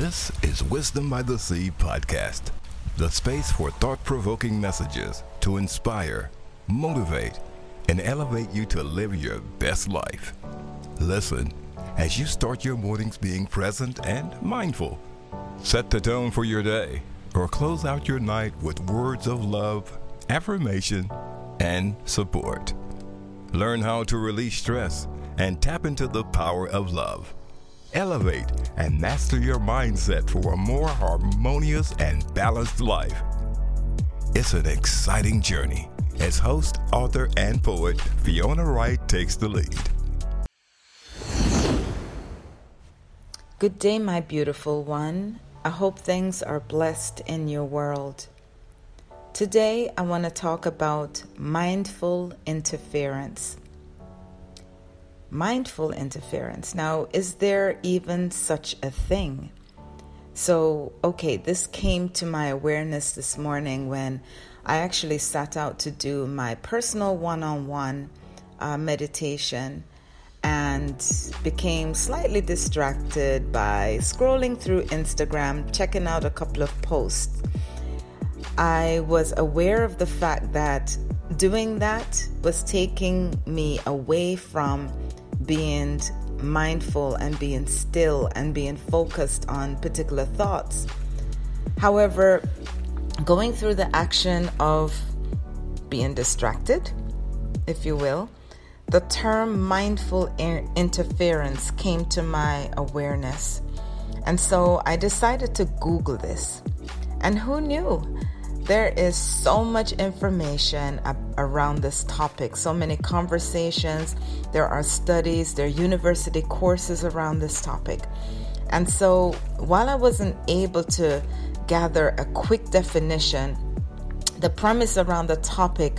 This is Wisdom by the Sea podcast, the space for thought provoking messages to inspire, motivate, and elevate you to live your best life. Listen as you start your mornings being present and mindful. Set the tone for your day or close out your night with words of love, affirmation, and support. Learn how to release stress and tap into the power of love. Elevate and master your mindset for a more harmonious and balanced life. It's an exciting journey as host, author, and poet Fiona Wright takes the lead. Good day, my beautiful one. I hope things are blessed in your world. Today, I want to talk about mindful interference mindful interference. Now, is there even such a thing? So, okay, this came to my awareness this morning when I actually sat out to do my personal one on one meditation and became slightly distracted by scrolling through Instagram, checking out a couple of posts. I was aware of the fact that doing that was taking me away from being mindful and being still and being focused on particular thoughts. However, going through the action of being distracted, if you will, the term mindful interference came to my awareness. And so I decided to Google this. And who knew? There is so much information around this topic, so many conversations. There are studies, there are university courses around this topic. And so while I wasn't able to gather a quick definition, the premise around the topic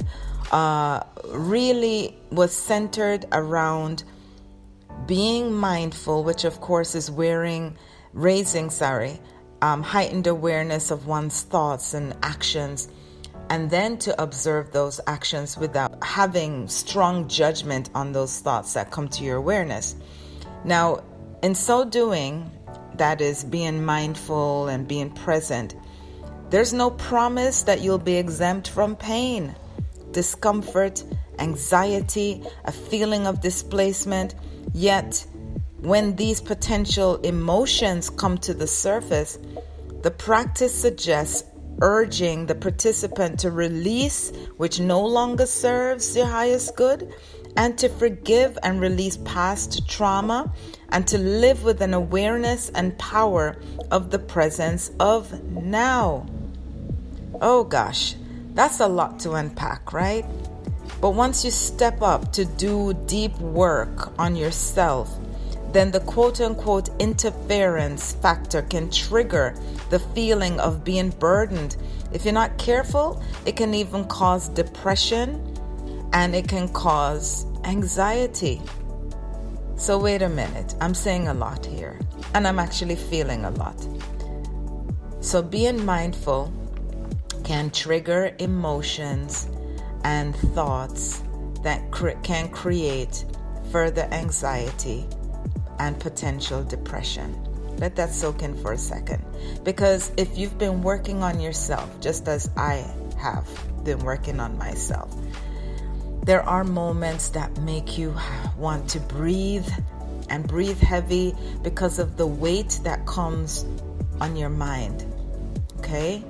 uh, really was centered around being mindful, which of course is wearing, raising, sorry, um, heightened awareness of one's thoughts and actions, and then to observe those actions without having strong judgment on those thoughts that come to your awareness. Now, in so doing, that is being mindful and being present, there's no promise that you'll be exempt from pain, discomfort, anxiety, a feeling of displacement. Yet, when these potential emotions come to the surface, the practice suggests urging the participant to release which no longer serves the highest good and to forgive and release past trauma and to live with an awareness and power of the presence of now. Oh gosh, that's a lot to unpack, right? But once you step up to do deep work on yourself, then the quote unquote interference factor can trigger the feeling of being burdened. If you're not careful, it can even cause depression and it can cause anxiety. So, wait a minute, I'm saying a lot here, and I'm actually feeling a lot. So, being mindful can trigger emotions and thoughts that can create further anxiety and potential depression. Let that soak in for a second. Because if you've been working on yourself, just as I have been working on myself, there are moments that make you want to breathe and breathe heavy because of the weight that comes on your mind. Okay?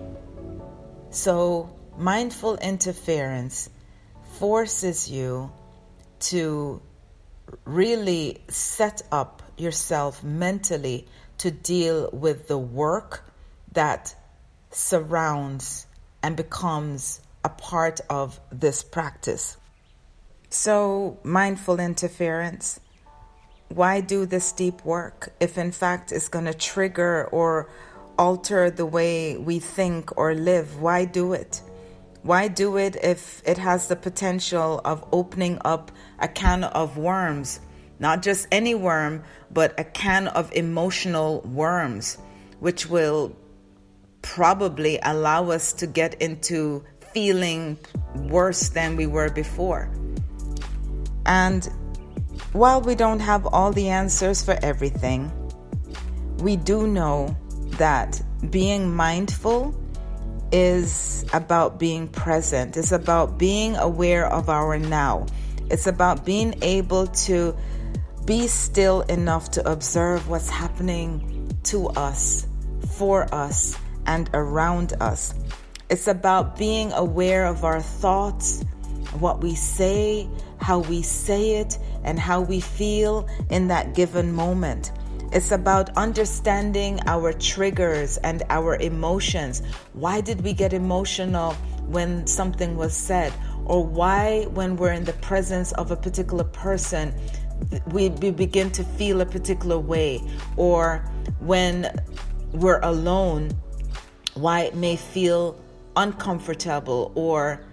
So, mindful interference forces you to really set up yourself mentally to deal with the work that surrounds and becomes a part of this practice. So, mindful interference. Why do this deep work if, in fact, it's going to trigger or alter the way we think or live? Why do it? Why do it if it has the potential of opening up a can of worms? Not just any worm, but a can of emotional worms, which will probably allow us to get into feeling worse than we were before. And while we don't have all the answers for everything, we do know that being mindful is about being present, it's about being aware of our now, it's about being able to be still enough to observe what's happening to us, for us, and around us. It's about being aware of our thoughts, what we say, how we say it, and how we feel in that given moment. It's about understanding our triggers and our emotions. Why did we get emotional when something was said? Or why, when we're in the presence of a particular person, we, we begin to feel a particular way? Or when we're alone, why it may feel uncomfortable or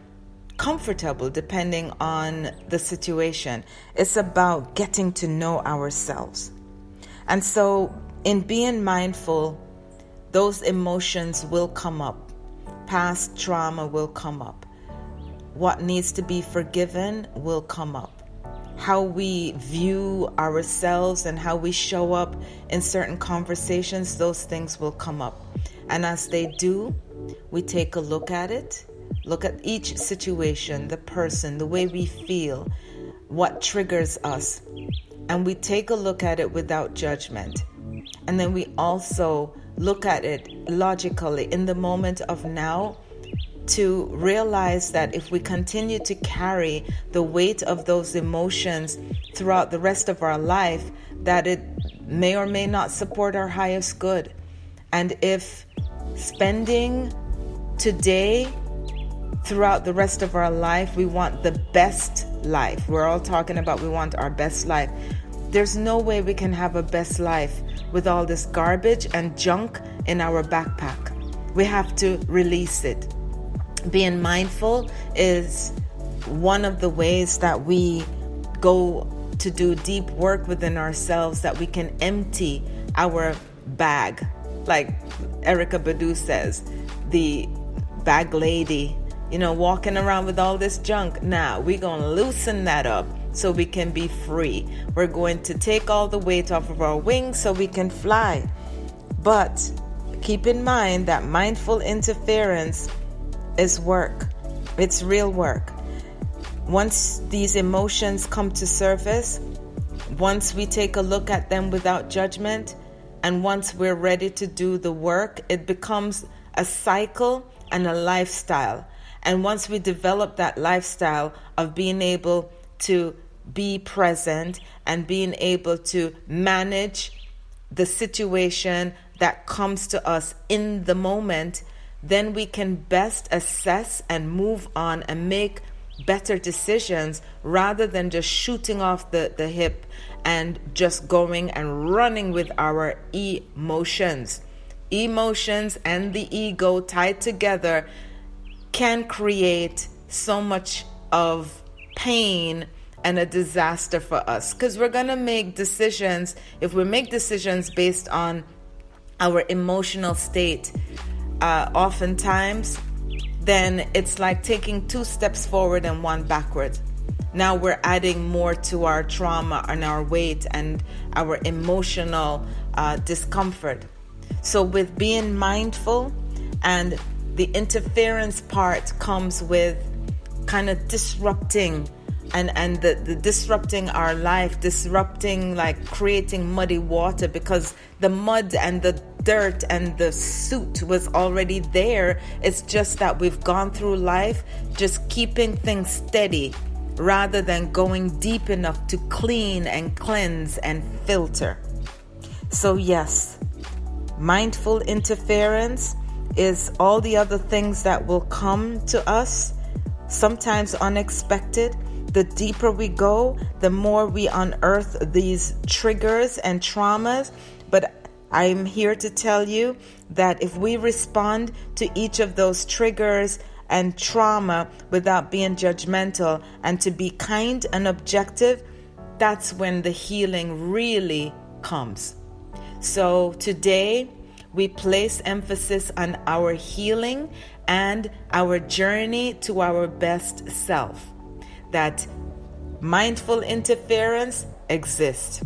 comfortable depending on the situation. It's about getting to know ourselves. And so, in being mindful, those emotions will come up. Past trauma will come up. What needs to be forgiven will come up. How we view ourselves and how we show up in certain conversations, those things will come up. And as they do, we take a look at it, look at each situation, the person, the way we feel, what triggers us, and we take a look at it without judgment. And then we also look at it logically in the moment of now to realize that if we continue to carry the weight of those emotions throughout the rest of our life, that it may or may not support our highest good. And if spending today throughout the rest of our life, we want the best life. We're all talking about we want our best life. There's no way we can have a best life with all this garbage and junk in our backpack. We have to release it. Being mindful is one of the ways that we go to do deep work within ourselves that we can empty our bag. Like Erykah Badu says, the bag lady, you know, walking around with all this junk. Now, we're going to loosen that up so we can be free. We're going to take all the weight off of our wings so we can fly. But keep in mind that mindful interference is work, it's real work. Once these emotions come to surface, once we take a look at them without judgment, and once we're ready to do the work, it becomes a cycle and a lifestyle. And once we develop that lifestyle of being able to be present and being able to manage the situation that comes to us in the moment, then we can best assess and move on and make better decisions rather than just shooting off the, the hip and just going and running with our emotions. Emotions and the ego tied together can create so much of pain and a disaster for us. Because we're going to make decisions if we make decisions based on our emotional state uh, oftentimes then it's like taking two steps forward and one backward. Now we're adding more to our trauma and our weight and our emotional uh, discomfort. So with being mindful and the interference part comes with kind of disrupting and and the, the disrupting our life disrupting like creating muddy water because the mud and the dirt and the soot was already there. It's just that we've gone through life just keeping things steady rather than going deep enough to clean and cleanse and filter. So yes mindful interference is all the other things that will come to us sometimes unexpected the deeper we go, the more we unearth these triggers and traumas. But I'm here to tell you that if we respond to each of those triggers and trauma without being judgmental and to be kind and objective, that's when the healing really comes. So today, we place emphasis on our healing and our journey to our best self that mindful interference exists.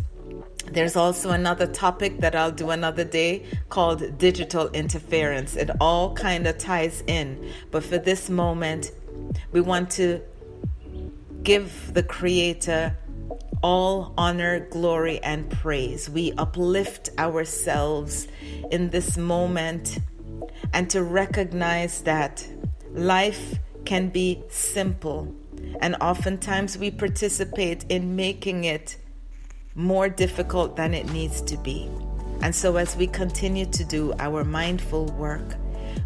There's also another topic that I'll do another day called digital interference. It all kind of ties in, but for this moment, we want to give the Creator all honor, glory, and praise. We uplift ourselves in this moment and to recognize that life can be simple, and oftentimes we participate in making it more difficult than it needs to be. And so, as we continue to do our mindful work,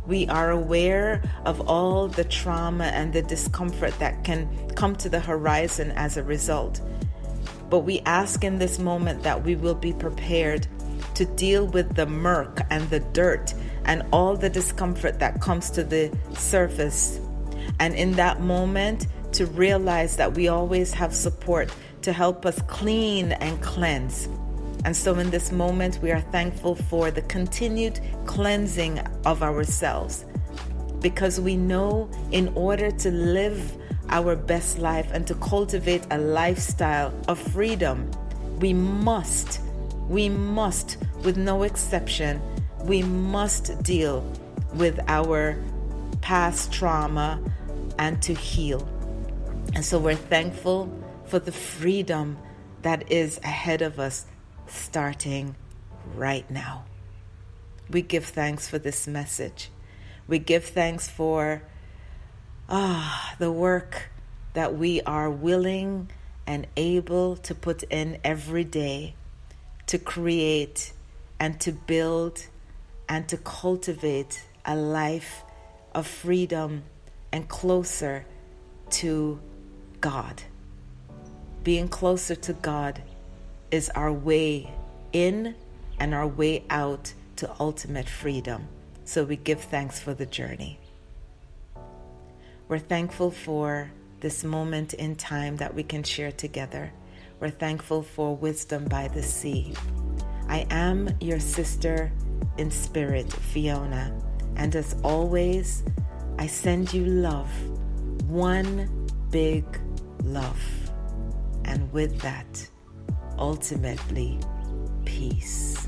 we are aware of all the trauma and the discomfort that can come to the horizon as a result. But we ask in this moment that we will be prepared to deal with the murk and the dirt and all the discomfort that comes to the surface. And in that moment, to realize that we always have support to help us clean and cleanse. And so, in this moment, we are thankful for the continued cleansing of ourselves because we know in order to live our best life and to cultivate a lifestyle of freedom, we must, we must, with no exception, we must deal with our past trauma and to heal. And so we're thankful for the freedom that is ahead of us starting right now. We give thanks for this message. We give thanks for ah the work that we are willing and able to put in every day to create and to build and to cultivate a life of freedom and closer to God. Being closer to God is our way in and our way out to ultimate freedom. So we give thanks for the journey. We're thankful for this moment in time that we can share together. We're thankful for wisdom by the sea. I am your sister in spirit, Fiona, and as always, I send you love, one big love. And with that, ultimately, peace.